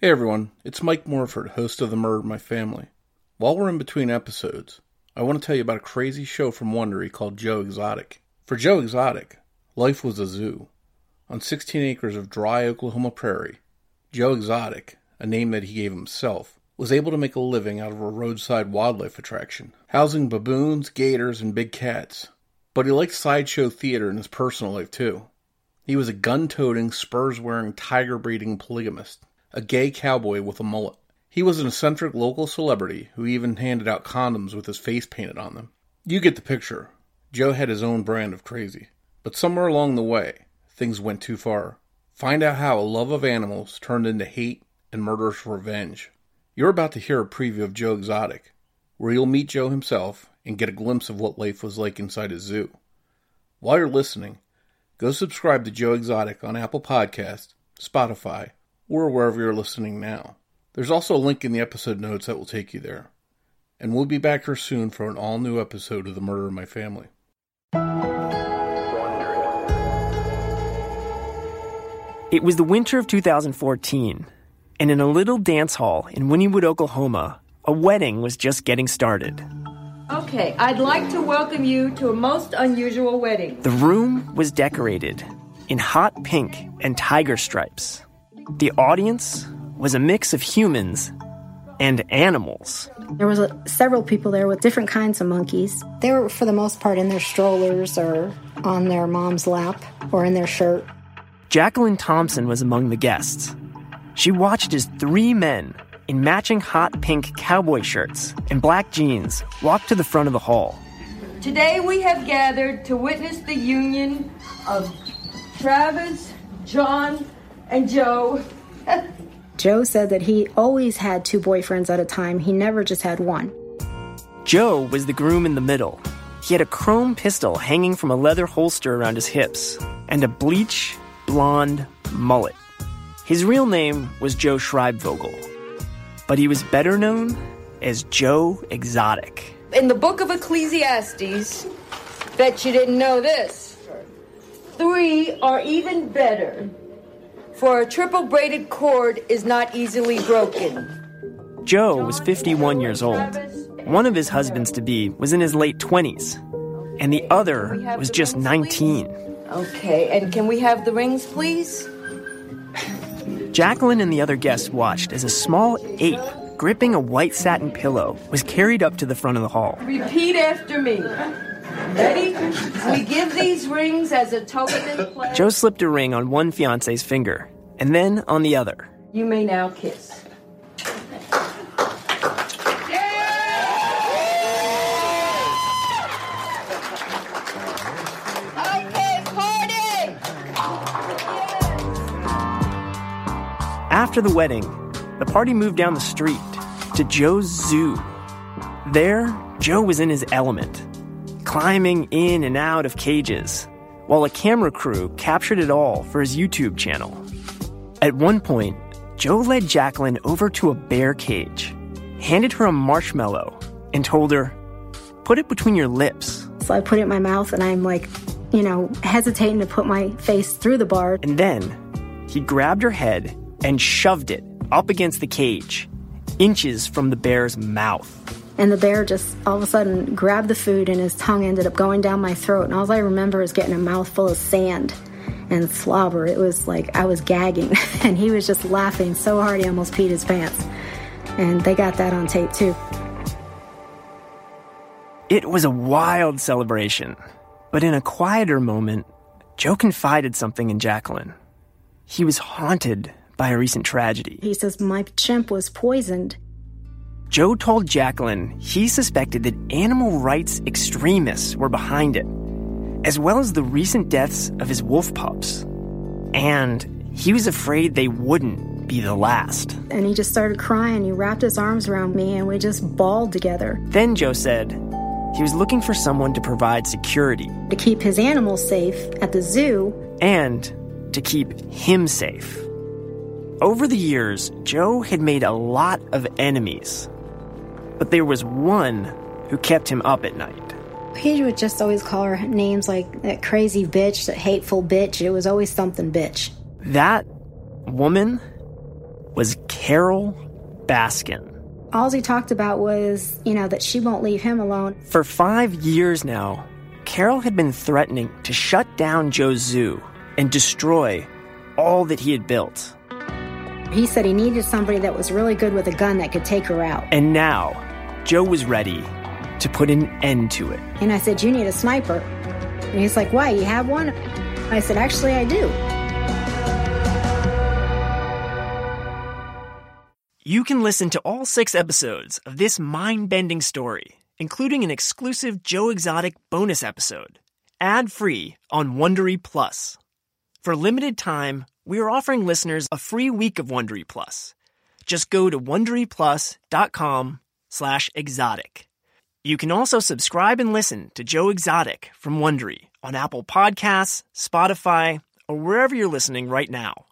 Hey everyone, it's Mike Morford, host of The Murder My Family. While we're in between episodes, I want to tell you about a crazy show from Wondery called Joe Exotic. For Joe Exotic, life was a zoo. On 16 acres of dry Oklahoma prairie, Joe Exotic, a name that he gave himself, was able to make a living out of a roadside wildlife attraction, housing baboons, gators, and big cats. But he liked sideshow theater in his personal life too. He was a gun toting, spurs wearing, tiger breeding polygamist a gay cowboy with a mullet. He was an eccentric local celebrity who even handed out condoms with his face painted on them. You get the picture. Joe had his own brand of crazy. But somewhere along the way, things went too far. Find out how a love of animals turned into hate and murderous revenge. You're about to hear a preview of Joe Exotic, where you'll meet Joe himself and get a glimpse of what life was like inside his zoo. While you're listening, go subscribe to Joe Exotic on Apple Podcasts, Spotify, or wherever you're listening now. There's also a link in the episode notes that will take you there. And we'll be back here soon for an all new episode of The Murder of My Family. It was the winter of 2014, and in a little dance hall in Wynnewood, Oklahoma, a wedding was just getting started. Okay, I'd like to welcome you to a most unusual wedding. The room was decorated in hot pink and tiger stripes. The audience was a mix of humans and animals. There was a, several people there with different kinds of monkeys. They were, for the most part, in their strollers or on their mom's lap or in their shirt. Jacqueline Thompson was among the guests. She watched as three men in matching hot pink cowboy shirts and black jeans walked to the front of the hall. Today we have gathered to witness the union of Travis, John, and Joe. Joe said that he always had two boyfriends at a time. He never just had one. Joe was the groom in the middle. He had a chrome pistol hanging from a leather holster around his hips and a bleach blonde mullet. His real name was Joe Schreibvogel, but he was better known as Joe Exotic. In the book of Ecclesiastes, bet you didn't know this. Three are even better for a triple braided cord is not easily broken. Joe was 51 years old. One of his husbands to be was in his late 20s, and the other was just 19. Okay, and can we have the rings, please? Jacqueline and the other guests watched as a small ape gripping a white satin pillow was carried up to the front of the hall. Repeat after me. Ready? We give these rings as a token. Joe slipped a ring on one fiance's finger and then on the other. You may now kiss. Okay, party! After the wedding, the party moved down the street to Joe's zoo. There, Joe was in his element, climbing in and out of cages, while a camera crew captured it all for his YouTube channel. At one point, Joe led Jacqueline over to a bear cage, handed her a marshmallow, and told her, Put it between your lips. So I put it in my mouth and I'm like, you know, hesitating to put my face through the bar. And then he grabbed her head and shoved it up against the cage, inches from the bear's mouth. And the bear just all of a sudden grabbed the food and his tongue ended up going down my throat. And all I remember is getting a mouthful of sand and slobber. It was like I was gagging. And he was just laughing so hard he almost peed his pants. And they got that on tape too. It was a wild celebration. But in a quieter moment, Joe confided something in Jacqueline. He was haunted by a recent tragedy. He says, My chimp was poisoned. Joe told Jacqueline he suspected that animal rights extremists were behind it, as well as the recent deaths of his wolf pups. And he was afraid they wouldn't be the last. And he just started crying. He wrapped his arms around me and we just bawled together. Then Joe said he was looking for someone to provide security To keep his animals safe at the zoo, and to keep him safe. Over the years, Joe had made a lot of enemies, but there was one who kept him up at night. he would just always call her names like that crazy bitch, that hateful bitch. It was always something bitch. That woman was Carole Baskin. All he talked about was, you know, that she won't leave him alone. For five years now, Carole had been threatening to shut down Joe's zoo and destroy all that he had built. He said he needed somebody that was really good with a gun that could take her out. And now, Joe was ready to put an end to it. And I said, You need a sniper. And he's like, Why? You have one? I said, Actually, I do. You can listen to all six episodes of this mind bending story, including an exclusive Joe Exotic bonus episode, ad free on Wondery Plus. For limited time, we are offering listeners a free week of Wondery Plus. Just go to WonderyPlus.com slash exotic. You can also subscribe and listen to Joe Exotic from Wondery on Apple Podcasts, Spotify, or wherever you're listening right now.